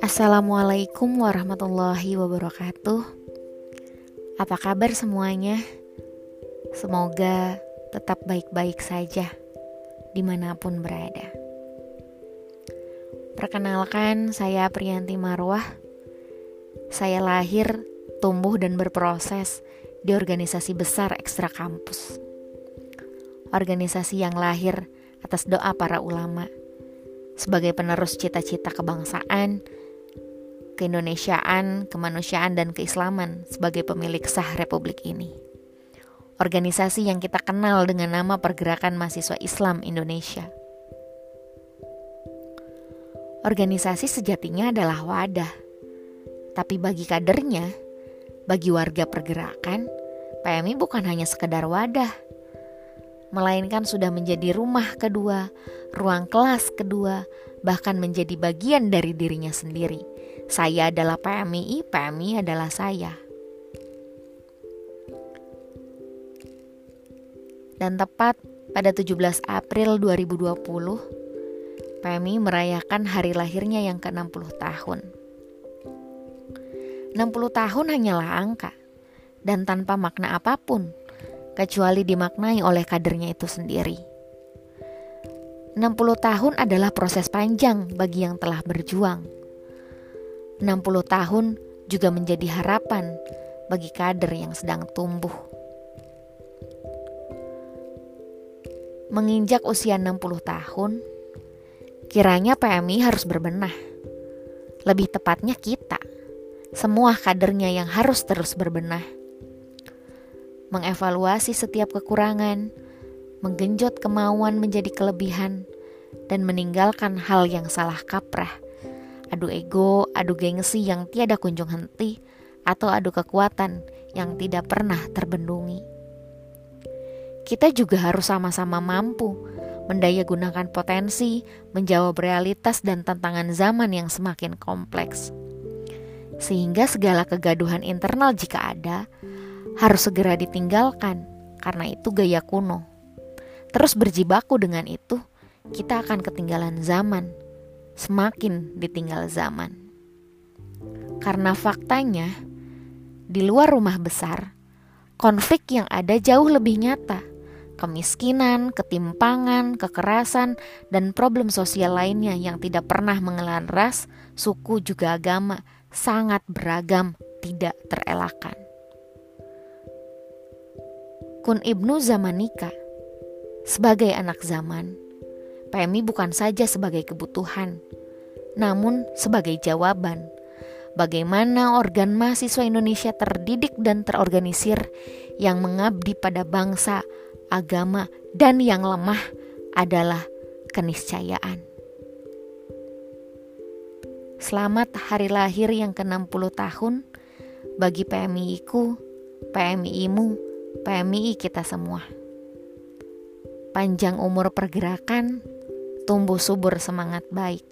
Assalamualaikum warahmatullahi wabarakatuh. Apa kabar semuanya? Semoga tetap baik-baik saja di mana pun berada. Perkenalkan, saya Priyanti Marwah. Saya lahir, tumbuh, dan berproses di organisasi besar ekstra kampus. Organisasi yang lahir atas doa para ulama sebagai penerus cita-cita kebangsaan, keindonesiaan, kemanusiaan, dan keislaman sebagai pemilik sah republik ini. Organisasi yang kita kenal dengan nama Pergerakan Mahasiswa Islam Indonesia. Organisasi sejatinya adalah wadah, tapi bagi kadernya, bagi warga pergerakan, PMI bukan hanya sekedar wadah, melainkan sudah menjadi rumah kedua, ruang kelas kedua, bahkan menjadi bagian dari dirinya sendiri. Saya adalah PMI, PMI adalah saya. Dan tepat pada 17 April 2020, PMI merayakan hari lahirnya yang ke-60 tahun. 60 tahun hanyalah angka dan tanpa makna apa pun kecuali dimaknai oleh kadernya itu sendiri. 60 tahun adalah proses panjang bagi yang telah berjuang. 60 tahun juga menjadi harapan bagi kader yang sedang tumbuh. Menginjak usia 60 tahun, kiranya PMI harus berbenah. Lebih tepatnya kita semua kadernya yang harus terus berbenah. Mengevaluasi setiap kekurangan, menggenjot kemauan menjadi kelebihan, dan meninggalkan hal yang salah kaprah. Adu ego, adu gengsi yang tiada kunjung henti, atau adu kekuatan yang tidak pernah terbendungi. Kita juga harus sama-sama mampu mendaya gunakan potensi, menjawab realitas dan tantangan zaman yang semakin kompleks sehingga segala kegaduhan internal jika ada harus segera ditinggalkan karena itu gaya kuno. Terus berjibaku dengan itu, kita akan ketinggalan zaman, semakin ditinggal zaman. Karena faktanya, di luar rumah besar, konflik yang ada jauh lebih nyata. Kemiskinan, ketimpangan, kekerasan, dan problem sosial lainnya yang tidak pernah mengelan ras, suku, juga agama sangat beragam, tidak terelakkan. Kun Ibnu Zamanika sebagai anak zaman, PMI bukan saja sebagai kebutuhan, namun sebagai jawaban bagaimana organ mahasiswa Indonesia terdidik dan terorganisir yang mengabdi pada bangsa, agama, dan yang lemah adalah keniscayaan. Selamat hari lahir yang ke-60 tahun bagi PMI-ku, PMI-mu, PMI kita semua. Panjang umur pergerakan, tumbuh subur semangat baik.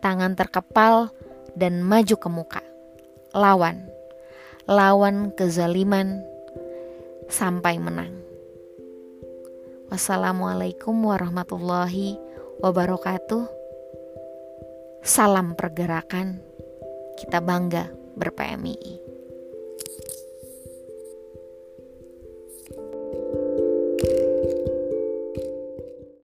Tangan terkepal dan maju ke muka. Lawan. Lawan kezaliman sampai menang. Wassalamualaikum warahmatullahi wabarakatuh. Salam pergerakan, kita bangga ber-PMII.